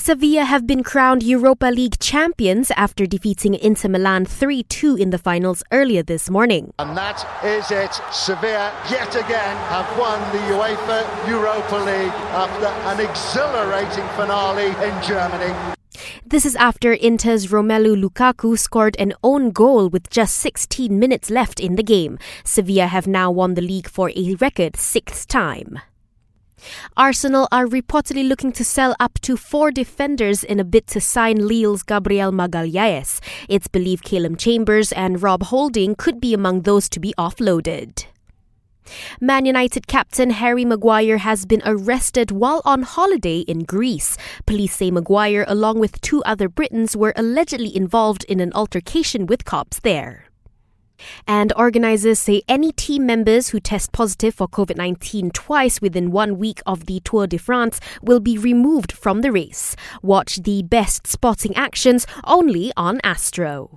Sevilla have been crowned Europa League champions after defeating Inter Milan 3 2 in the finals earlier this morning. And that is it. Sevilla yet again have won the UEFA Europa League after an exhilarating finale in Germany. This is after Inter's Romelu Lukaku scored an own goal with just 16 minutes left in the game. Sevilla have now won the league for a record sixth time. Arsenal are reportedly looking to sell up to four defenders in a bid to sign Lille's Gabriel Magalhaes. It's believed Calum Chambers and Rob Holding could be among those to be offloaded. Man United captain Harry Maguire has been arrested while on holiday in Greece. Police say Maguire, along with two other Britons, were allegedly involved in an altercation with cops there. And organizers say any team members who test positive for COVID 19 twice within one week of the Tour de France will be removed from the race. Watch the best spotting actions only on Astro.